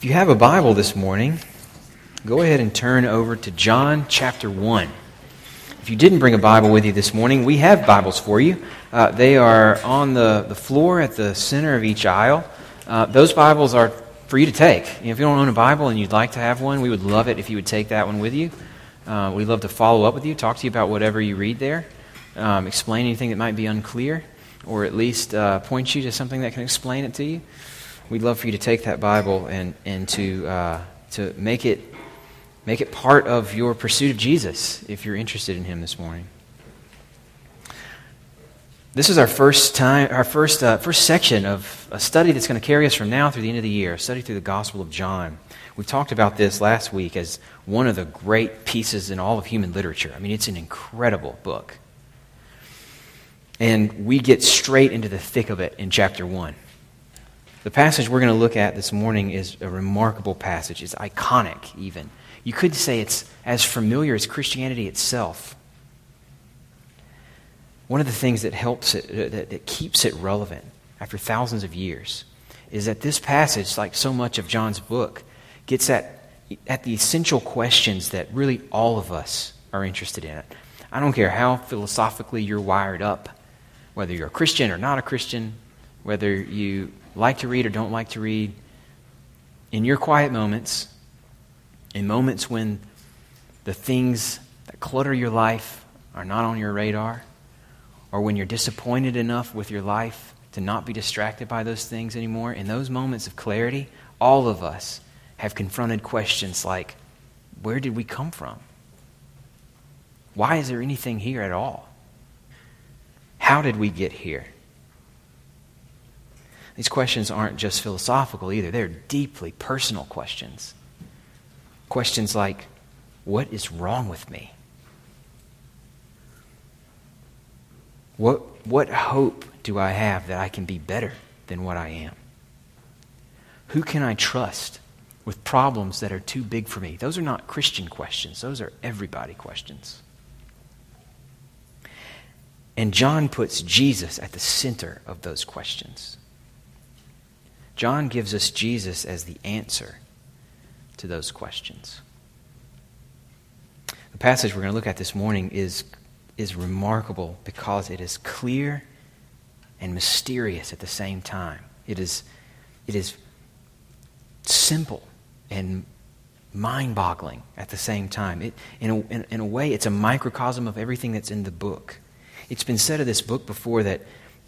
If you have a Bible this morning, go ahead and turn over to John chapter 1. If you didn't bring a Bible with you this morning, we have Bibles for you. Uh, they are on the, the floor at the center of each aisle. Uh, those Bibles are for you to take. You know, if you don't own a Bible and you'd like to have one, we would love it if you would take that one with you. Uh, we'd love to follow up with you, talk to you about whatever you read there, um, explain anything that might be unclear, or at least uh, point you to something that can explain it to you. We'd love for you to take that Bible and, and to, uh, to make, it, make it part of your pursuit of Jesus if you're interested in Him this morning. This is our first time, our first, uh, first section of a study that's going to carry us from now through the end of the year, a study through the Gospel of John. We talked about this last week as one of the great pieces in all of human literature. I mean, it's an incredible book. And we get straight into the thick of it in chapter 1. The passage we're going to look at this morning is a remarkable passage. It's iconic, even. You could say it's as familiar as Christianity itself. One of the things that helps it, uh, that, that keeps it relevant after thousands of years, is that this passage, like so much of John's book, gets at, at the essential questions that really all of us are interested in. I don't care how philosophically you're wired up, whether you're a Christian or not a Christian, whether you like to read or don't like to read, in your quiet moments, in moments when the things that clutter your life are not on your radar, or when you're disappointed enough with your life to not be distracted by those things anymore, in those moments of clarity, all of us have confronted questions like where did we come from? Why is there anything here at all? How did we get here? These questions aren't just philosophical either, they're deeply personal questions. Questions like, what is wrong with me? What, what hope do I have that I can be better than what I am? Who can I trust with problems that are too big for me? Those are not Christian questions, those are everybody questions. And John puts Jesus at the center of those questions. John gives us Jesus as the answer to those questions. The passage we're going to look at this morning is is remarkable because it is clear and mysterious at the same time. It is, it is simple and mind boggling at the same time. It, in, a, in, in a way, it's a microcosm of everything that's in the book. It's been said of this book before that,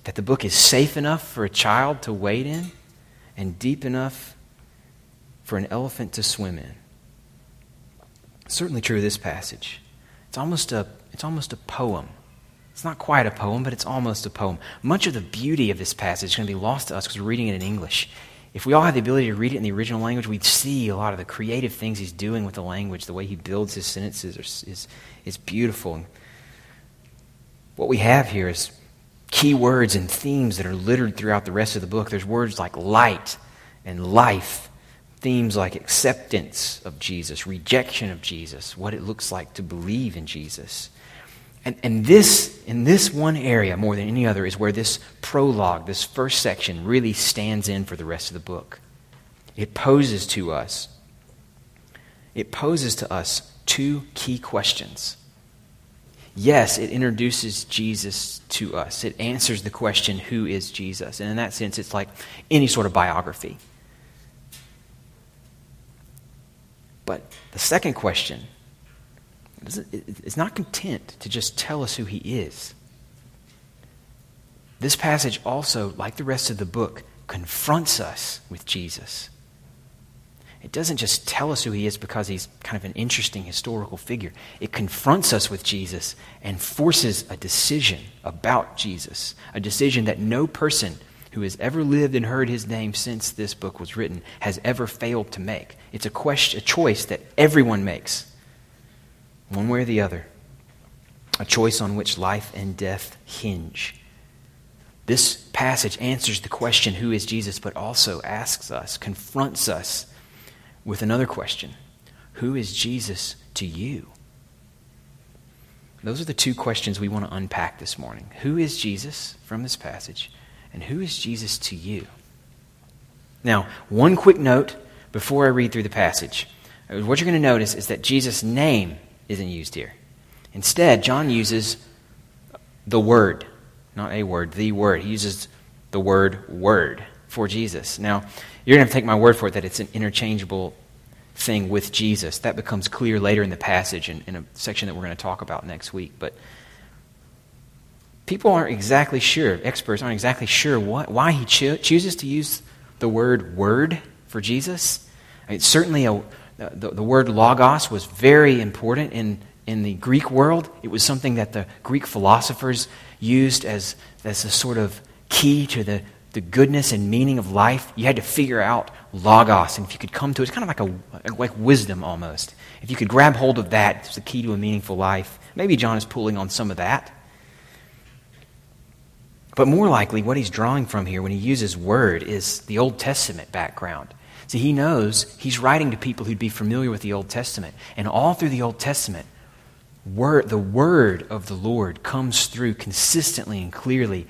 that the book is safe enough for a child to wade in and deep enough for an elephant to swim in. Certainly true of this passage. It's almost a it's almost a poem. It's not quite a poem, but it's almost a poem. Much of the beauty of this passage is going to be lost to us because we're reading it in English. If we all had the ability to read it in the original language, we'd see a lot of the creative things he's doing with the language. The way he builds his sentences is, is, is beautiful. What we have here is key words and themes that are littered throughout the rest of the book. There's words like light and life themes like acceptance of Jesus, rejection of Jesus, what it looks like to believe in Jesus. And, and this, in this one area, more than any other, is where this prologue, this first section, really stands in for the rest of the book. It poses to us, it poses to us two key questions. Yes, it introduces Jesus to us. It answers the question, who is Jesus? And in that sense, it's like any sort of biography. But the second question is not content to just tell us who he is. This passage also, like the rest of the book, confronts us with Jesus. It doesn't just tell us who he is because he's kind of an interesting historical figure. It confronts us with Jesus and forces a decision about Jesus, a decision that no person who has ever lived and heard his name since this book was written has ever failed to make. It's a, question, a choice that everyone makes, one way or the other, a choice on which life and death hinge. This passage answers the question, who is Jesus, but also asks us, confronts us with another question Who is Jesus to you? Those are the two questions we want to unpack this morning. Who is Jesus from this passage? And who is Jesus to you? Now, one quick note before I read through the passage. What you're going to notice is that Jesus' name isn't used here. Instead, John uses the word, not a word, the word. He uses the word word for Jesus. Now, you're going to take my word for it that it's an interchangeable thing with Jesus. That becomes clear later in the passage in, in a section that we're going to talk about next week. But people aren't exactly sure, experts aren't exactly sure what, why he cho- chooses to use the word word for Jesus. I mean, certainly, a, the, the word logos was very important in, in the Greek world. It was something that the Greek philosophers used as, as a sort of key to the, the goodness and meaning of life. You had to figure out logos, and if you could come to it, it's kind of like, a, like wisdom almost. If you could grab hold of that, it's the key to a meaningful life. Maybe John is pulling on some of that. But more likely, what he's drawing from here when he uses word is the Old Testament background. See, he knows he's writing to people who'd be familiar with the Old Testament. And all through the Old Testament, word, the word of the Lord comes through consistently and clearly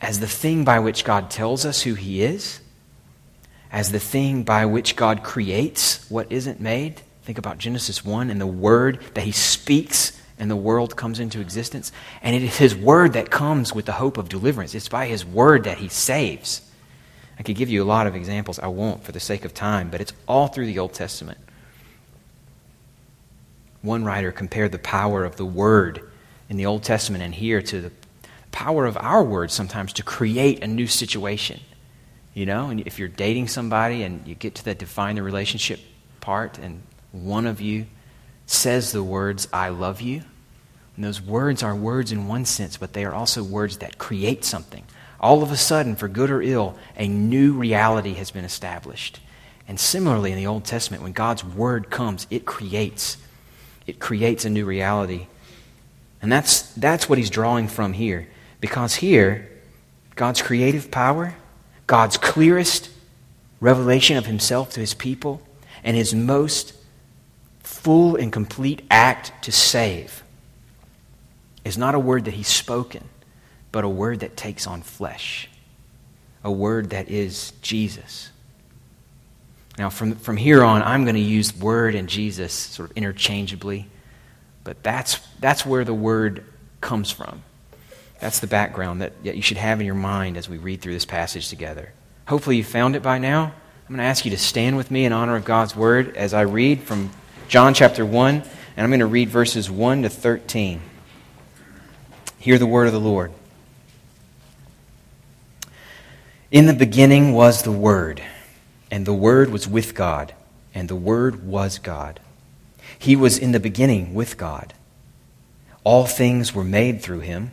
as the thing by which God tells us who he is, as the thing by which God creates what isn't made. Think about Genesis 1 and the word that he speaks and the world comes into existence. And it is His Word that comes with the hope of deliverance. It's by His Word that He saves. I could give you a lot of examples. I won't for the sake of time, but it's all through the Old Testament. One writer compared the power of the Word in the Old Testament and here to the power of our words sometimes to create a new situation. You know, and if you're dating somebody and you get to that define the relationship part, and one of you says the words, I love you. And those words are words in one sense, but they are also words that create something. All of a sudden, for good or ill, a new reality has been established. And similarly, in the Old Testament, when God's word comes, it creates. It creates a new reality. And that's, that's what he's drawing from here. Because here, God's creative power, God's clearest revelation of himself to his people, and his most full and complete act to save is not a word that he's spoken, but a word that takes on flesh, a word that is Jesus. Now, from, from here on, I'm going to use word and Jesus sort of interchangeably, but that's, that's where the word comes from. That's the background that, you should have in your mind as we read through this passage together. Hopefully, you found it by now. I'm going to ask you to stand with me in honor of God's word as I read from John chapter 1, and I'm going to read verses 1 to 13. Hear the word of the Lord. In the beginning was the Word, and the Word was with God, and the Word was God. He was in the beginning with God. All things were made through him,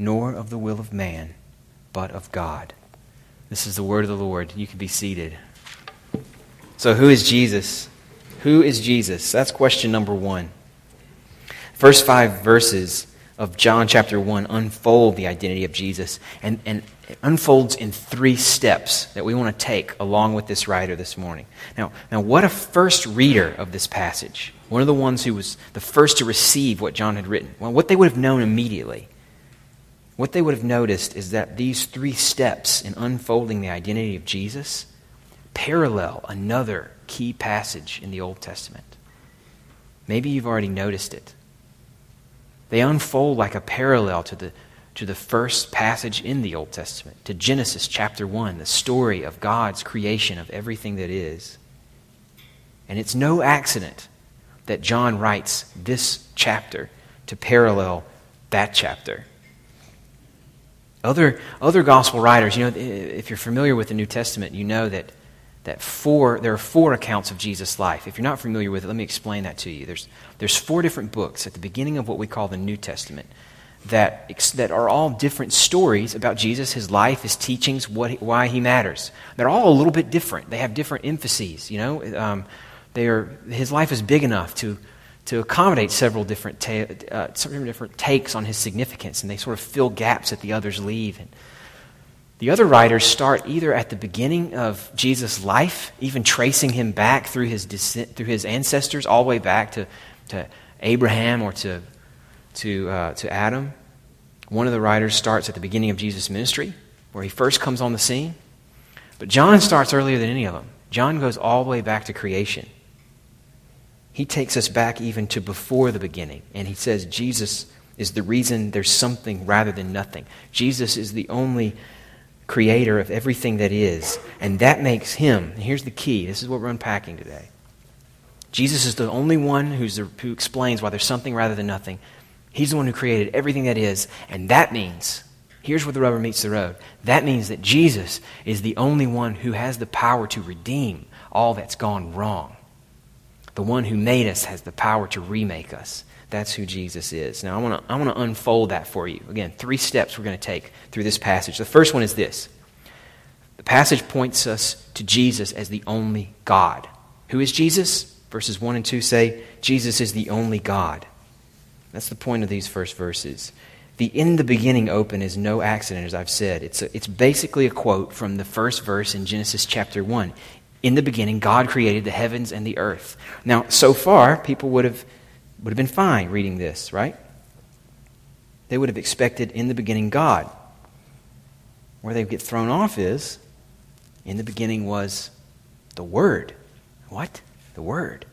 nor of the will of man, but of God. This is the word of the Lord. You can be seated. So, who is Jesus? Who is Jesus? That's question number one. First five verses of John chapter 1 unfold the identity of Jesus and, and it unfolds in three steps that we want to take along with this writer this morning. Now, now, what a first reader of this passage, one of the ones who was the first to receive what John had written, well, what they would have known immediately, what they would have noticed is that these three steps in unfolding the identity of Jesus parallel another key passage in the Old Testament. Maybe you've already noticed it. They unfold like a parallel to the, to the first passage in the Old Testament, to Genesis chapter 1, the story of God's creation of everything that is. And it's no accident that John writes this chapter to parallel that chapter. Other, other gospel writers, you know, if you're familiar with the New Testament, you know that, that four, there are four accounts of Jesus' life. If you're not familiar with it, let me explain that to you. There's, there's four different books at the beginning of what we call the New Testament that, that are all different stories about Jesus, his life, his teachings, what, why he matters. They're all a little bit different. They have different emphases, you know. Um, they are, his life is big enough to, to accommodate several different, ta- uh, several different takes on his significance, and they sort of fill gaps that the others leave. And the other writers start either at the beginning of Jesus' life, even tracing him back through his, descent, through his ancestors, all the way back to, to Abraham or to, to, uh, to Adam. One of the writers starts at the beginning of Jesus' ministry, where he first comes on the scene. But John starts earlier than any of them. John goes all the way back to creation. He takes us back even to before the beginning, and he says Jesus is the reason there's something rather than nothing. Jesus is the only creator of everything that is, and that makes him, here's the key, this is what we're unpacking today. Jesus is the only one who's the, who explains why there's something rather than nothing. He's the one who created everything that is, and that means, here's where the rubber meets the road. That means that Jesus is the only one who has the power to redeem all that's gone wrong. The one who made us has the power to remake us. That's who Jesus is. Now, I want to I wanna unfold that for you. Again, three steps we're going to take through this passage. The first one is this the passage points us to Jesus as the only God. Who is Jesus? Verses 1 and 2 say, Jesus is the only God. That's the point of these first verses. The in the beginning open is no accident, as I've said. It's, a, it's basically a quote from the first verse in Genesis chapter 1. In the beginning, God created the heavens and the earth. Now, so far, people would have, would have been fine reading this, right? They would have expected in the beginning God. Where they get thrown off is in the beginning was the Word. What? The Word.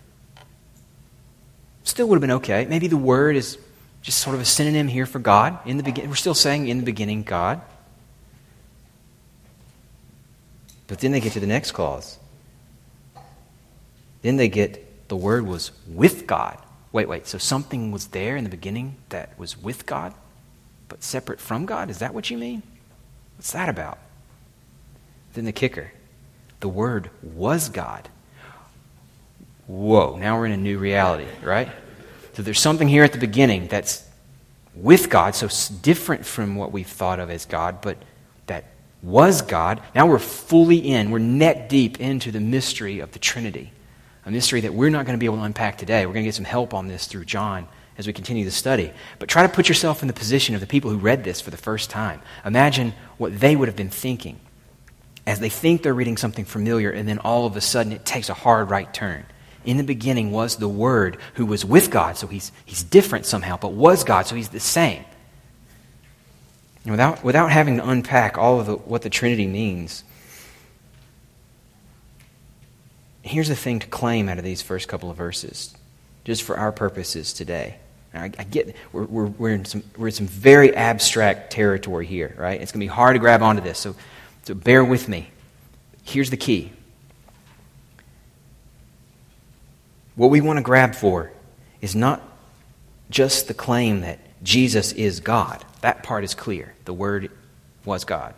Still would have been okay. Maybe the Word is just sort of a synonym here for God. In the beginning, we're still saying in the beginning, God. But then they get to the next clause. Then they get the word was with God. Wait, wait, so something was there in the beginning that was with God, but separate from God? Is that what you mean? What's that about? Then the kicker the word was God. Whoa, now we're in a new reality, right? So there's something here at the beginning that's with God, so different from what we've thought of as God, but that was God. Now we're fully in, we're neck deep into the mystery of the Trinity a mystery that we're not going to be able to unpack today. We're going to get some help on this through John as we continue the study. But try to put yourself in the position of the people who read this for the first time. Imagine what they would have been thinking as they think they're reading something familiar, and then all of a sudden it takes a hard right turn. In the beginning was the Word who was with God, so he's, he's different somehow, but was God, so he's the same. And without, without having to unpack all of the, what the Trinity means, here's the thing to claim out of these first couple of verses, just for our purposes today. I, I, get we're, we're, we're, in some, we're in some very abstract territory here, right? It's going to be hard to grab onto this, so, so bear with me. Here's the key. What we want to grab for is not just the claim that Jesus is God. That part is clear. The Word was God.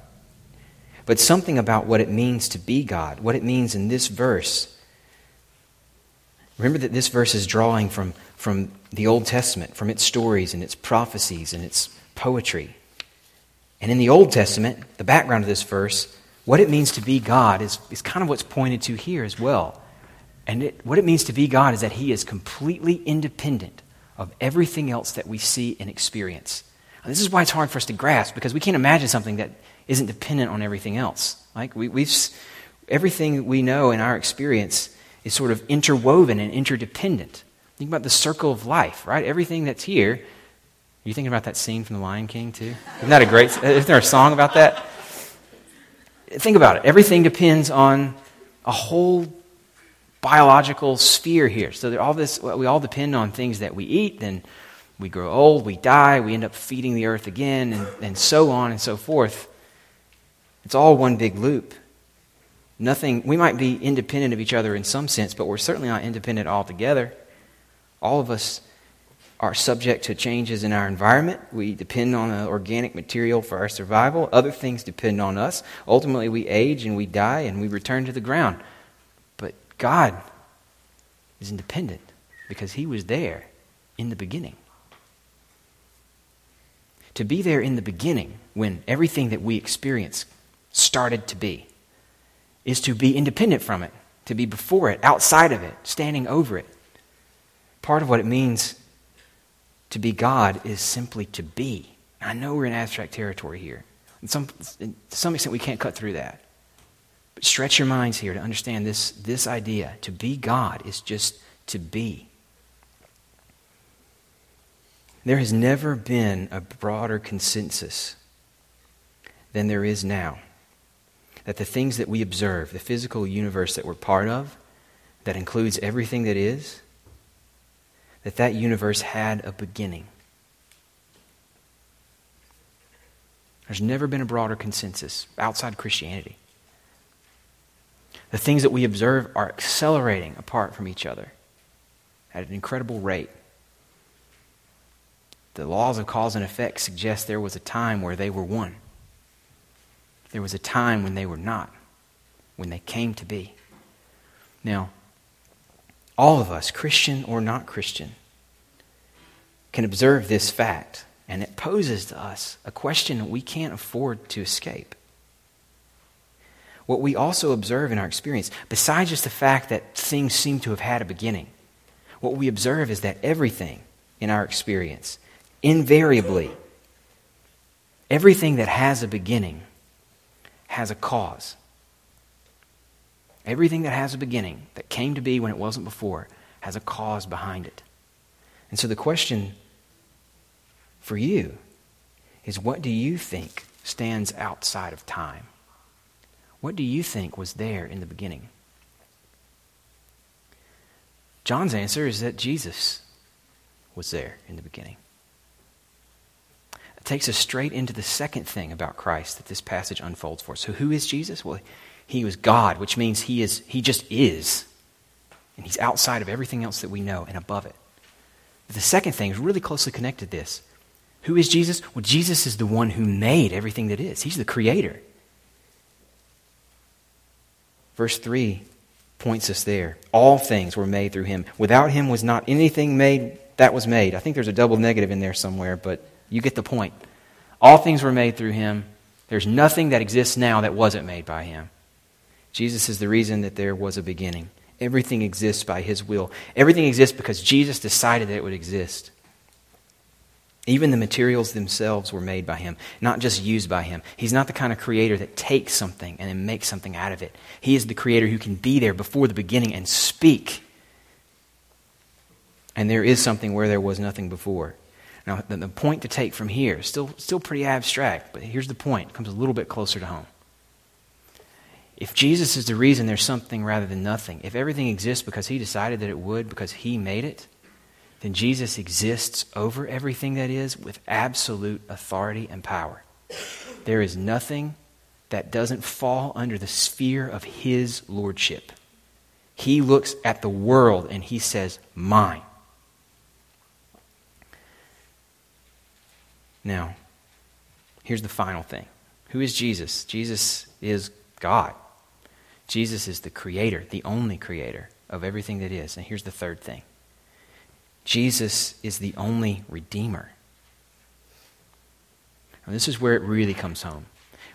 But something about what it means to be God, what it means in this verse Remember that this verse is drawing from, from the Old Testament, from its stories and its prophecies and its poetry. And in the Old Testament, the background of this verse, what it means to be God is, is kind of what's pointed to here as well. And it, what it means to be God is that He is completely independent of everything else that we see and experience. And this is why it's hard for us to grasp, because we can't imagine something that isn't dependent on everything else. Like we, we've, everything we know in our experience is sort of interwoven and interdependent. Think about the circle of life, right? Everything that's here. Are you thinking about that scene from The Lion King, too? Isn't that a great, isn't there a song about that? Think about it. Everything depends on a whole biological sphere here. So all this, we all depend on things that we eat, then we grow old, we die, we end up feeding the earth again, and, and so on and so forth. It's all one big loop. Nothing, we might be independent of each other in some sense, but we're certainly not independent altogether. All of us are subject to changes in our environment. We depend on organic material for our survival. Other things depend on us. Ultimately, we age and we die and we return to the ground. But God is independent because He was there in the beginning. To be there in the beginning when everything that we experience started to be is to be independent from it, to be before it, outside of it, standing over it. Part of what it means to be God is simply to be. I know we're in abstract territory here. In some, to some extent, we can't cut through that. But stretch your minds here to understand this, this idea. To be God is just to be. There has never been a broader consensus than there is now that the things that we observe, the physical universe that we're part of, that includes everything that is, that that universe had a beginning. There's never been a broader consensus outside Christianity. The things that we observe are accelerating apart from each other at an incredible rate. The laws of cause and effect suggest there was a time where they were one. There was a time when they were not, when they came to be. Now, all of us, Christian or not Christian, can observe this fact, and it poses to us a question we can't afford to escape. What we also observe in our experience, besides just the fact that things seem to have had a beginning, what we observe is that everything in our experience, invariably, everything that has a beginning has a cause. Everything that has a beginning, that came to be when it wasn't before, has a cause behind it. And so the question for you is what do you think stands outside of time? What do you think was there in the beginning? John's answer is that Jesus was there in the beginning. It takes us straight into the second thing about Christ that this passage unfolds for us. So, who is Jesus? Well, he was God, which means he, is, he just is. And he's outside of everything else that we know and above it. But the second thing is really closely connected to this. Who is Jesus? Well, Jesus is the one who made everything that is, he's the creator. Verse 3 points us there. All things were made through him. Without him was not anything made that was made. I think there's a double negative in there somewhere, but you get the point. All things were made through him. There's nothing that exists now that wasn't made by him. Jesus is the reason that there was a beginning. Everything exists by his will. Everything exists because Jesus decided that it would exist. Even the materials themselves were made by him, not just used by him. He's not the kind of creator that takes something and then makes something out of it. He is the creator who can be there before the beginning and speak. And there is something where there was nothing before. Now, the, the point to take from here still, still pretty abstract, but here's the point. It comes a little bit closer to home. If Jesus is the reason there's something rather than nothing, if everything exists because he decided that it would, because he made it, then Jesus exists over everything that is with absolute authority and power. There is nothing that doesn't fall under the sphere of his lordship. He looks at the world and he says, Mine. Now, here's the final thing Who is Jesus? Jesus is God. Jesus is the creator, the only creator of everything that is. And here's the third thing Jesus is the only redeemer. Now, this is where it really comes home.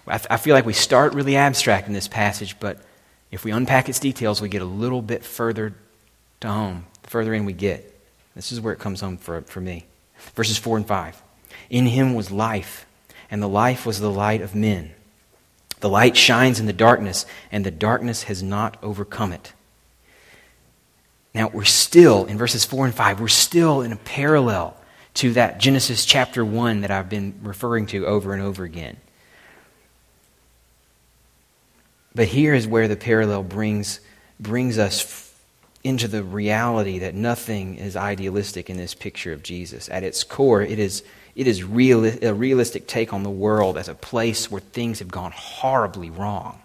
I, I feel like we start really abstract in this passage, but if we unpack its details, we get a little bit further to home. The further in we get. This is where it comes home for, for me. Verses 4 and 5. In him was life, and the life was the light of men. The light shines in the darkness, and the darkness has not overcome it. Now, we're still, in verses 4 and 5, we're still in a parallel to that Genesis chapter 1 that I've been referring to over and over again. But here is where the parallel brings, brings us into the reality that nothing is idealistic in this picture of Jesus. At its core, it is it is real, a realistic take on the world as a place where things have gone horribly wrong.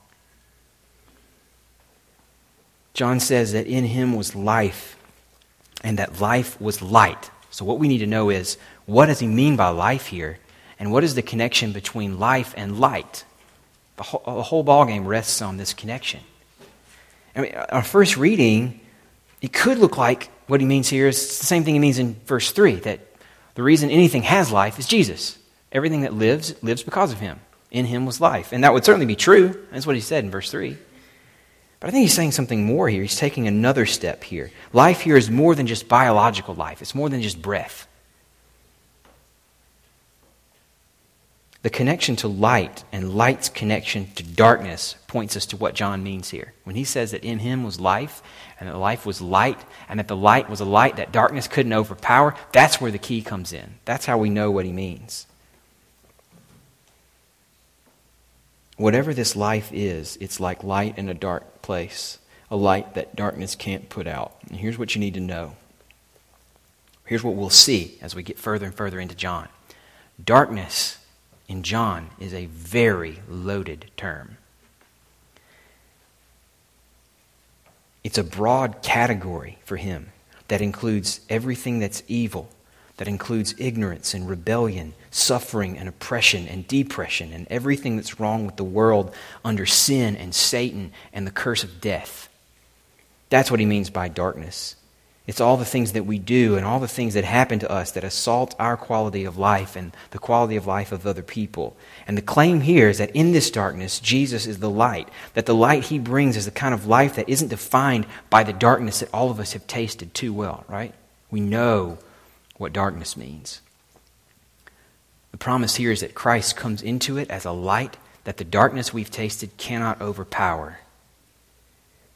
John says that in him was life, and that life was light. So, what we need to know is what does he mean by life here? And what is the connection between life and light? The whole, the whole ballgame rests on this connection. I mean, our first reading, it could look like what he means here is the same thing he means in verse 3 that the reason anything has life is Jesus. Everything that lives, lives because of him. In him was life. And that would certainly be true. That's what he said in verse 3. But I think he's saying something more here. He's taking another step here. Life here is more than just biological life, it's more than just breath. The connection to light and light's connection to darkness points us to what John means here. When he says that in him was life, and that life was light, and that the light was a light that darkness couldn't overpower, that's where the key comes in. That's how we know what he means. Whatever this life is, it's like light in a dark place, a light that darkness can't put out. And here's what you need to know. Here's what we'll see as we get further and further into John. Darkness in John is a very loaded term. It's a broad category for him that includes everything that's evil, that includes ignorance and rebellion, suffering and oppression and depression, and everything that's wrong with the world under sin and Satan and the curse of death. That's what he means by darkness. It's all the things that we do and all the things that happen to us that assault our quality of life and the quality of life of other people. And the claim here is that in this darkness, Jesus is the light. That the light he brings is the kind of life that isn't defined by the darkness that all of us have tasted too well, right? We know what darkness means. The promise here is that Christ comes into it as a light that the darkness we've tasted cannot overpower.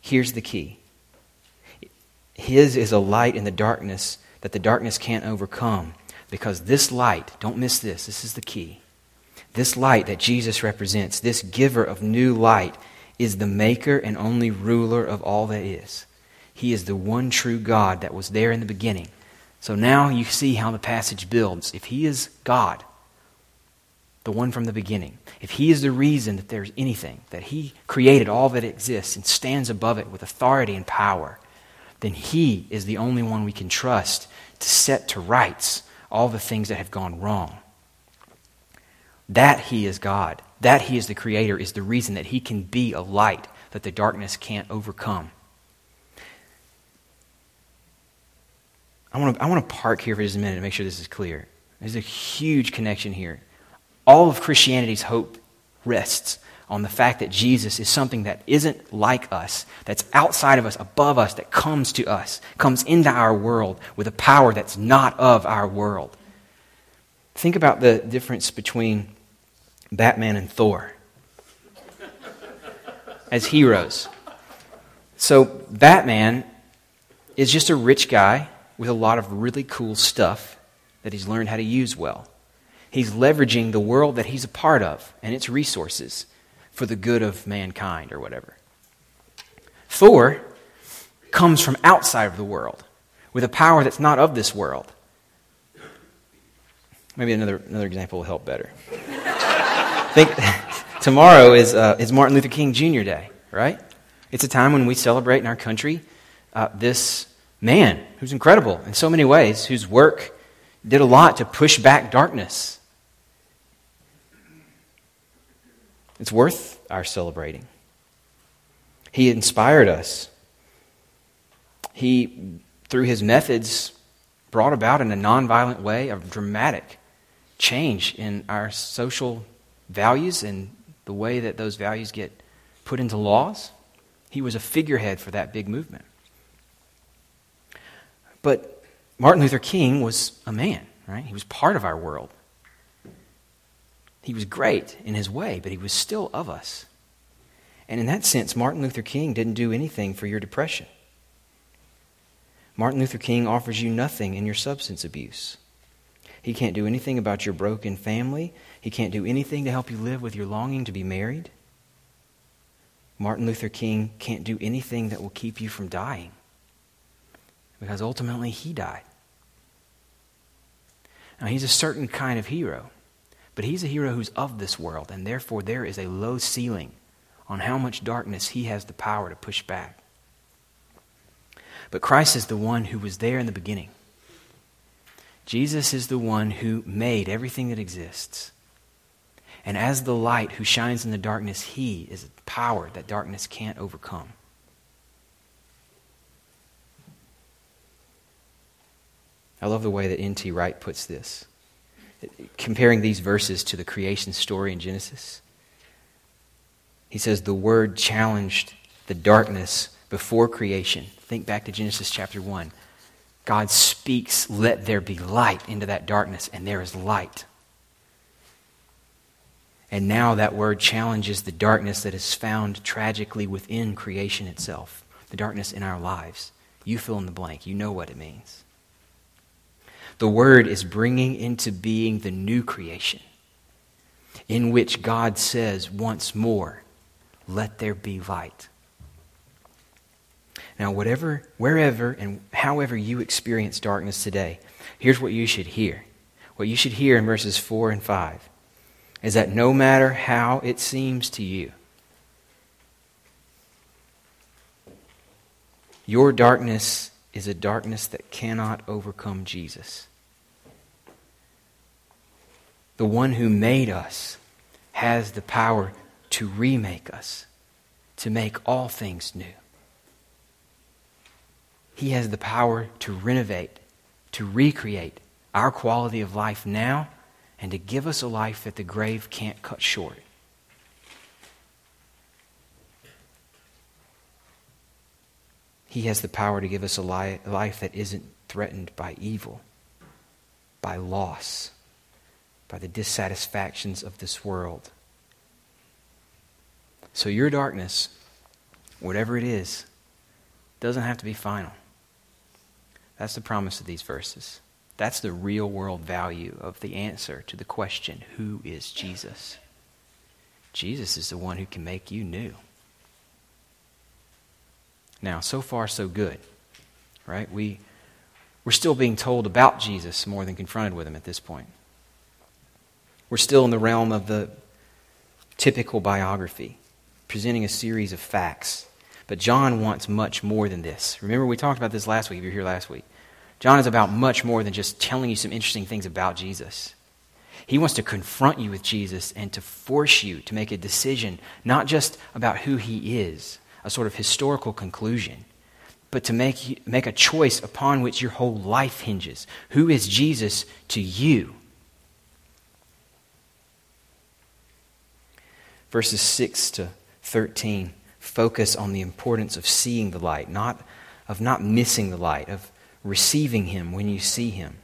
Here's the key his is a light in the darkness that the darkness can't overcome. Because this light, don't miss this, this is the key. This light that Jesus represents, this giver of new light, is the maker and only ruler of all that is. He is the one true God that was there in the beginning. So now you see how the passage builds. If He is God, the one from the beginning, if He is the reason that there's anything, that He created all that exists and stands above it with authority and power, then He is the only one we can trust to set to rights all the things that have gone wrong. That He is God, that He is the Creator, is the reason that He can be a light that the darkness can't overcome. I want to, I want to park here for just a minute and make sure this is clear. There's a huge connection here. All of Christianity's hope rests on the fact that Jesus is something that isn't like us, that's outside of us, above us, that comes to us, comes into our world with a power that's not of our world. Think about the difference between Batman and Thor as heroes. So, Batman is just a rich guy with a lot of really cool stuff that he's learned how to use well. He's leveraging the world that he's a part of and its resources for the good of mankind or whatever. Thor comes from outside of the world with a power that's not of this world. Maybe another, another example will help better. think tomorrow is, uh, is Martin Luther King Jr. Day, right? It's a time when we celebrate in our country uh, this man who's incredible in so many ways, whose work did a lot to push back darkness It's worth our celebrating. He inspired us. He, through his methods, brought about in a nonviolent way a dramatic change in our social values and the way that those values get put into laws. He was a figurehead for that big movement. But Martin Luther King was a man, right? He was part of our world. He was great in his way, but he was still of us. And in that sense, Martin Luther King didn't do anything for your depression. Martin Luther King offers you nothing in your substance abuse. He can't do anything about your broken family. He can't do anything to help you live with your longing to be married. Martin Luther King can't do anything that will keep you from dying because ultimately he died. Now, he's a certain kind of hero. But he's a hero who's of this world, and therefore there is a low ceiling on how much darkness he has the power to push back. But Christ is the one who was there in the beginning. Jesus is the one who made everything that exists. And as the light who shines in the darkness, he is a power that darkness can't overcome. I love the way that N.T. Wright puts this, comparing these verses to the creation story in Genesis. He says, The Word challenged the darkness before creation. Think back to Genesis chapter 1. God speaks, Let there be light into that darkness, and there is light. And now that word challenges the darkness that is found tragically within creation itself, the darkness in our lives. You fill in the blank. You know what it means. The word is bringing into being the new creation in which God says once more, let there be light. Now, whatever, wherever, and however you experience darkness today, here's what you should hear. What you should hear in verses 4 and 5 is that no matter how it seems to you, your darkness is a darkness that cannot overcome Jesus. The one who made us has the power to remake us, to make all things new. He has the power to renovate, to recreate our quality of life now and to give us a life that the grave can't cut short. He has the power to give us a life that isn't threatened by evil, by loss, by the dissatisfactions of this world. So, your darkness, whatever it is, doesn't have to be final. That's the promise of these verses. That's the real world value of the answer to the question who is Jesus? Jesus is the one who can make you new. Now, so far, so good, right? We, we're still being told about Jesus more than confronted with him at this point. We're still in the realm of the typical biography, presenting a series of facts. But John wants much more than this. Remember, we talked about this last week, if you were here last week. John is about much more than just telling you some interesting things about Jesus. He wants to confront you with Jesus and to force you to make a decision, not just about who he is, a sort of historical conclusion, but to make, make a choice upon which your whole life hinges. Who is Jesus to you? Verses 6 to 13 focus on the importance of seeing the light, not of not missing the light, of receiving him when you see him.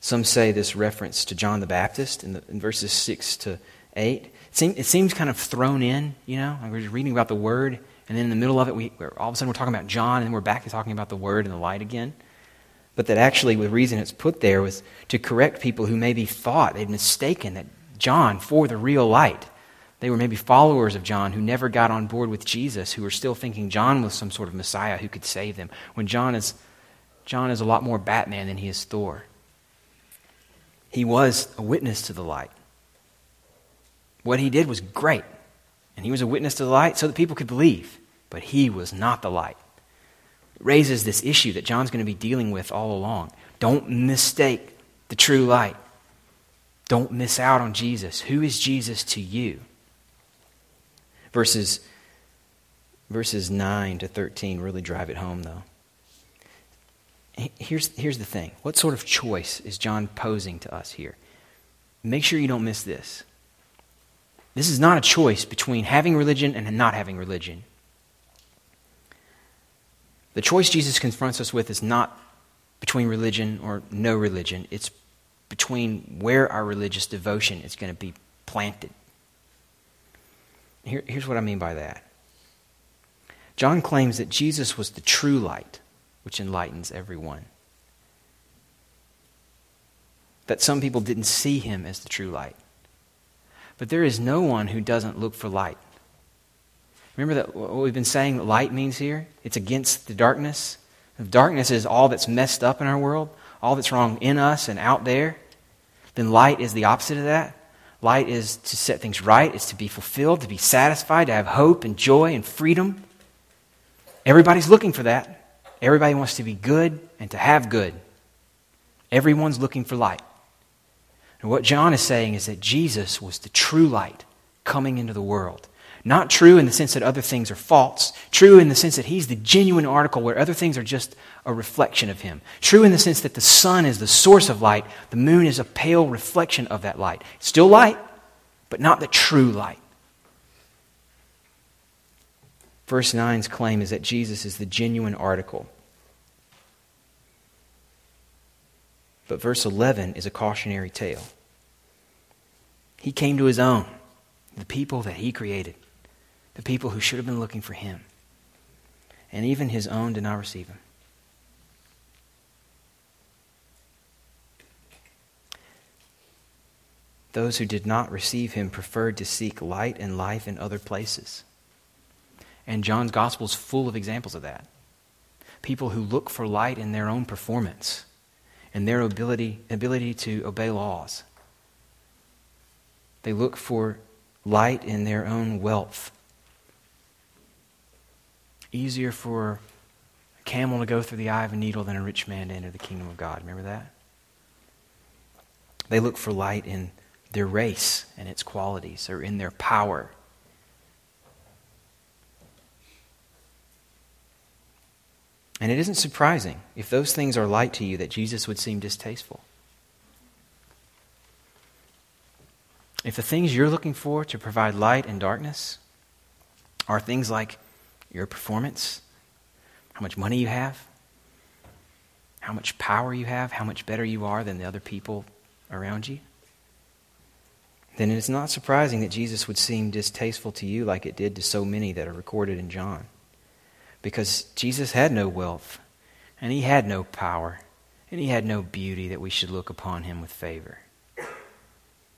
Some say this reference to John the Baptist in, the, in verses 6 to 8. It, seem, it seems kind of thrown in, you know. Like we're just reading about the Word, and then in the middle of it, we, all of a sudden we're talking about John, and then we're back to talking about the Word and the light again. But that actually, the reason it's put there was to correct people who maybe thought they'd mistaken that John for the real light. They were maybe followers of John who never got on board with Jesus, who were still thinking John was some sort of Messiah who could save them, when John is, John is a lot more Batman than he is Thor. He was a witness to the light. What he did was great, and he was a witness to the light so that people could believe, but he was not the light. It raises this issue that John's going to be dealing with all along. Don't mistake the true light. Don't miss out on Jesus. Who is Jesus to you? Verses, verses 9 to 13 really drive it home, though. Here's, here's the thing what sort of choice is John posing to us here? Make sure you don't miss this. This is not a choice between having religion and not having religion. The choice Jesus confronts us with is not between religion or no religion, it's between where our religious devotion is going to be planted. Here, here's what I mean by that. John claims that Jesus was the true light, which enlightens everyone. That some people didn't see him as the true light. But there is no one who doesn't look for light. Remember that what we've been saying that light means here? It's against the darkness. If darkness is all that's messed up in our world, all that's wrong in us and out there, then light is the opposite of that. Light is to set things right, it's to be fulfilled, to be satisfied, to have hope and joy and freedom. Everybody's looking for that. Everybody wants to be good and to have good. Everyone's looking for light. And what John is saying is that Jesus was the true light coming into the world. Not true in the sense that other things are false. True in the sense that he's the genuine article where other things are just a reflection of him. True in the sense that the sun is the source of light, the moon is a pale reflection of that light. Still light, but not the true light. Verse 9's claim is that Jesus is the genuine article. But verse 11 is a cautionary tale. He came to his own, the people that he created, the people who should have been looking for him. And even his own did not receive him. Those who did not receive him preferred to seek light and life in other places. And John's gospel is full of examples of that. People who look for light in their own performance and their ability, ability to obey laws. They look for light in their own wealth. Easier for a camel to go through the eye of a needle than a rich man to enter the kingdom of God. Remember that? They look for light in their race and its qualities or in their power. And it isn't surprising if those things are light to you that Jesus would seem distasteful. If the things you're looking for to provide light and darkness are things like your performance, how much money you have, how much power you have, how much better you are than the other people around you, then it is not surprising that Jesus would seem distasteful to you like it did to so many that are recorded in John. Because Jesus had no wealth, and he had no power, and he had no beauty that we should look upon him with favor.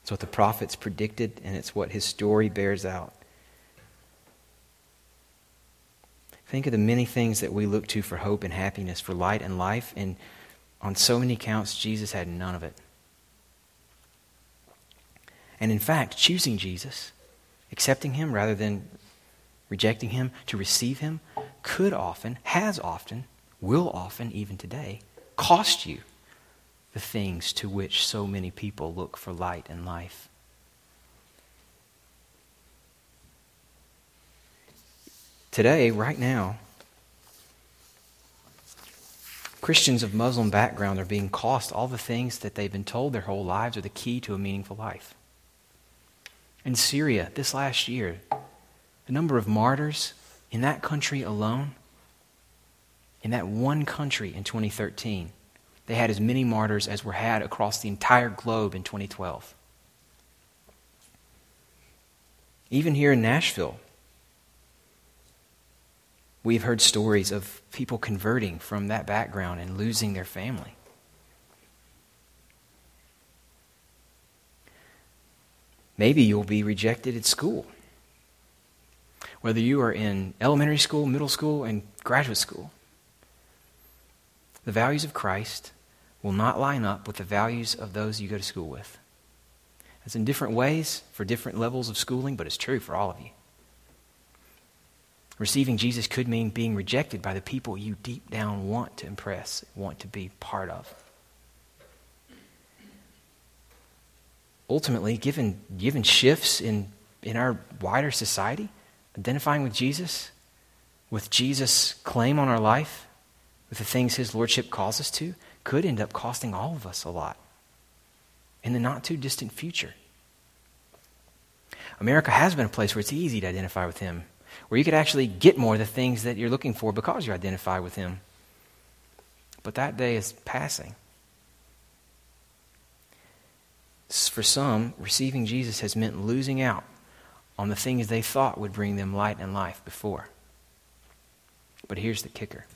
It's what the prophets predicted, and it's what his story bears out. Think of the many things that we look to for hope and happiness, for light and life, and on so many counts, Jesus had none of it. And in fact, choosing Jesus, accepting him rather than rejecting him, to receive him, could often, has often, will often, even today, cost you the things to which so many people look for light and life. Today, right now, Christians of Muslim background are being cost all the things that they've been told their whole lives are the key to a meaningful life. In Syria, this last year, the number of martyrs in that country alone, in that one country in 2013, they had as many martyrs as were had across the entire globe in 2012. Even here in Nashville, we've heard stories of people converting from that background and losing their family. Maybe you'll be rejected at school. Whether you are in elementary school, middle school, and graduate school, the values of Christ will not line up with the values of those you go to school with. It's in different ways for different levels of schooling, but it's true for all of you. Receiving Jesus could mean being rejected by the people you deep down want to impress, want to be part of. ultimately, given, given shifts in, in our wider society, identifying with Jesus, with Jesus' claim on our life, with the things his lordship calls us to, could end up costing all of us a lot in the not too distant future. America has been a place where it's easy to identify with him, where you could actually get more of the things that you're looking for because you identify with him. But that day is passing. For some, receiving Jesus has meant losing out on the things they thought would bring them light and life before. But here's the kicker.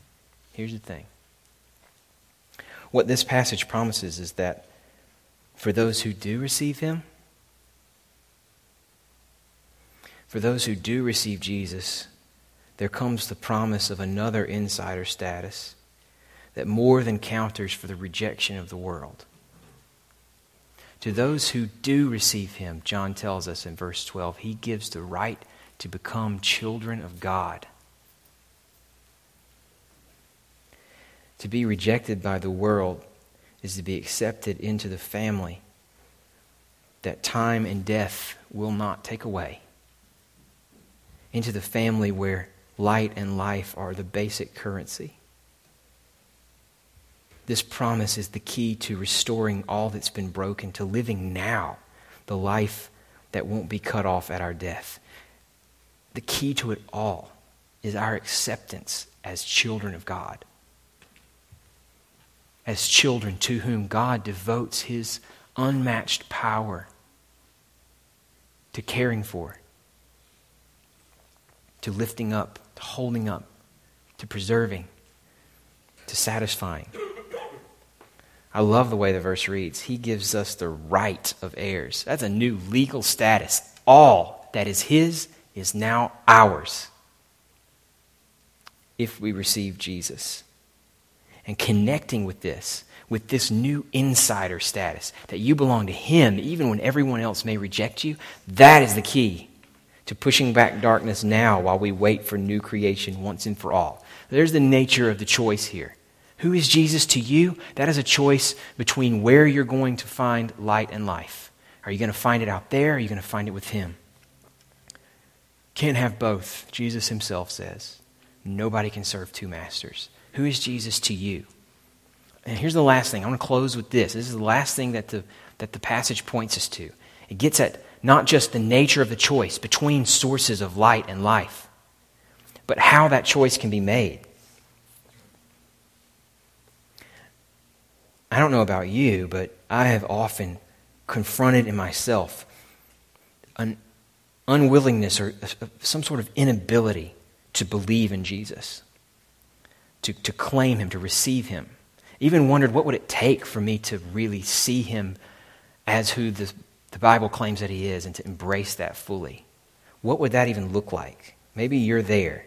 Here's the thing. What this passage promises is that for those who do receive him, for those who do receive Jesus, there comes the promise of another insider status that more than counters for the rejection of the world. To those who do receive him, John tells us in verse 12, he gives the right to become children of God. To be rejected by the world is to be accepted into the family that time and death will not take away. Into the family where light and life are the basic currency. This promise is the key to restoring all that's been broken, to living now the life that won't be cut off at our death. The key to it all is our acceptance as children of God. As children to whom God devotes his unmatched power to caring for, to lifting up, to holding up, to preserving, to satisfying. I love the way the verse reads. He gives us the right of heirs. That's a new legal status. All that is His is now ours if we receive Jesus. And connecting with this, with this new insider status, that you belong to Him even when everyone else may reject you, that is the key to pushing back darkness now while we wait for new creation once and for all. There's the nature of the choice here. Who is Jesus to you? That is a choice between where you're going to find light and life. Are you going to find it out there? Or are you going to find it with Him? Can't have both, Jesus Himself says. Nobody can serve two masters. Who is Jesus to you? And here's the last thing. I want to close with this. This is the last thing that the, that the passage points us to. It gets at not just the nature of the choice between sources of light and life, but how that choice can be made. I don't know about you, but I have often confronted in myself an unwillingness or uh, some sort of inability to believe in Jesus, to, to claim him, to receive him. Even wondered what would it take for me to really see him as who the, the Bible claims that he is and to embrace that fully. What would that even look like? Maybe you're there.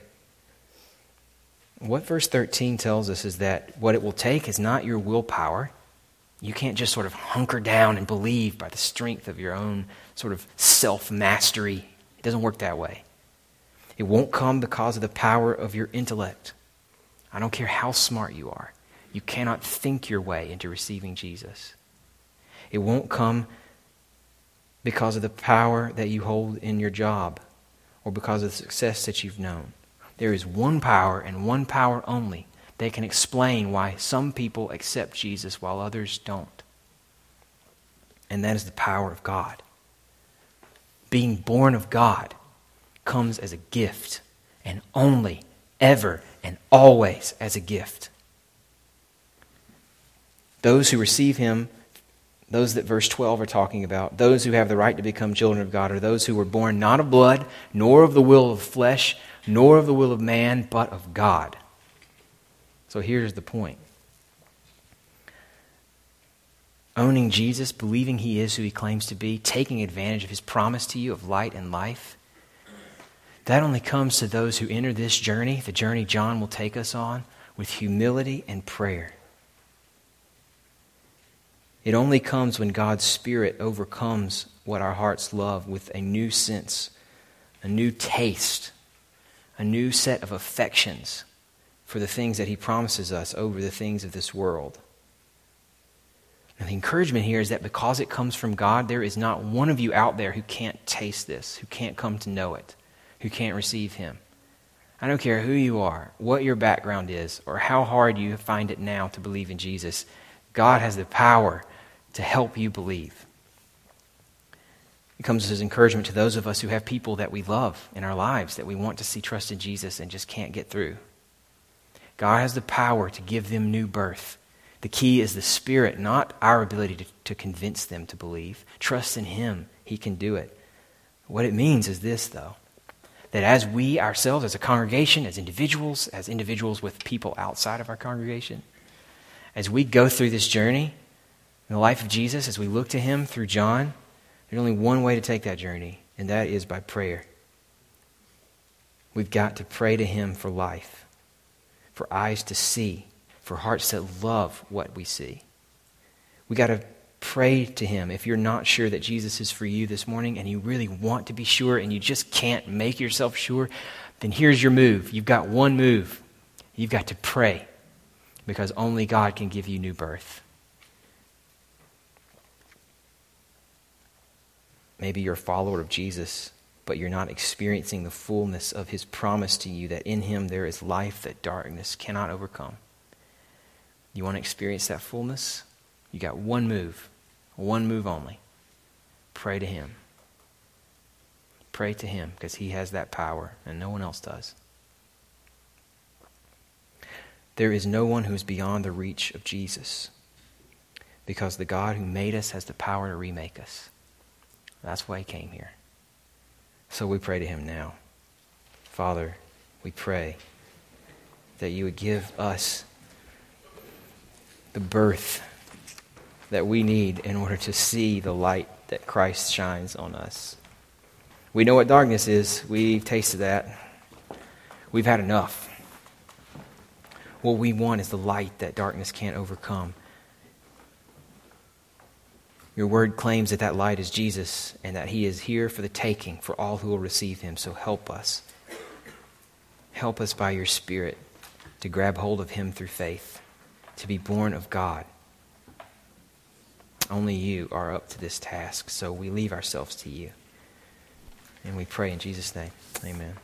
What verse 13 tells us is that what it will take is not your willpower. You can't just sort of hunker down and believe by the strength of your own sort of self mastery. It doesn't work that way. It won't come because of the power of your intellect. I don't care how smart you are. You cannot think your way into receiving Jesus. It won't come because of the power that you hold in your job or because of the success that you've known. There is one power and one power only that can explain why some people accept Jesus while others don't. And that is the power of God. Being born of God comes as a gift, and only, ever, and always as a gift. Those who receive Him those that verse 12 are talking about, those who have the right to become children of God, are those who were born not of blood, nor of the will of flesh, nor of the will of man, but of God. So here's the point owning Jesus, believing he is who he claims to be, taking advantage of his promise to you of light and life, that only comes to those who enter this journey, the journey John will take us on, with humility and prayer. It only comes when God's Spirit overcomes what our hearts love with a new sense, a new taste, a new set of affections for the things that He promises us over the things of this world. And the encouragement here is that because it comes from God, there is not one of you out there who can't taste this, who can't come to know it, who can't receive Him. I don't care who you are, what your background is, or how hard you find it now to believe in Jesus. God has the power to help you believe. It comes as encouragement to those of us who have people that we love in our lives that we want to see trust in Jesus and just can't get through. God has the power to give them new birth. The key is the Spirit, not our ability to, to convince them to believe. Trust in Him, He can do it. What it means is this, though that as we ourselves, as a congregation, as individuals, as individuals with people outside of our congregation, as we go through this journey, in the life of Jesus, as we look to him through John, there's only one way to take that journey, and that is by prayer. We've got to pray to him for life, for eyes to see, for hearts that love what we see. We've got to pray to him if you're not sure that Jesus is for you this morning and you really want to be sure and you just can't make yourself sure, then here's your move. You've got one move. You've got to pray. because only God can give you new birth. Maybe you're a follower of Jesus, but you're not experiencing the fullness of his promise to you that in him there is life that darkness cannot overcome. You want to experience that fullness? You got one move, one move only. Pray to him. Pray to him because he has that power and no one else does. There is no one who is beyond the reach of Jesus because the God who made us has the power to remake us. That's why he came here. So we pray to him now. Father, we pray that you would give us the birth that we need in order to see the light that Christ shines on us. We know what darkness is. We've tasted that. We've had enough. What we want is the light that darkness can't overcome. Your word claims that that light is Jesus and that he is here for the taking for all who will receive him. So help us. Help us by your Spirit to grab hold of him through faith, to be born of God. Only you are up to this task, so we leave ourselves to you. And we pray in Jesus' name. Amen.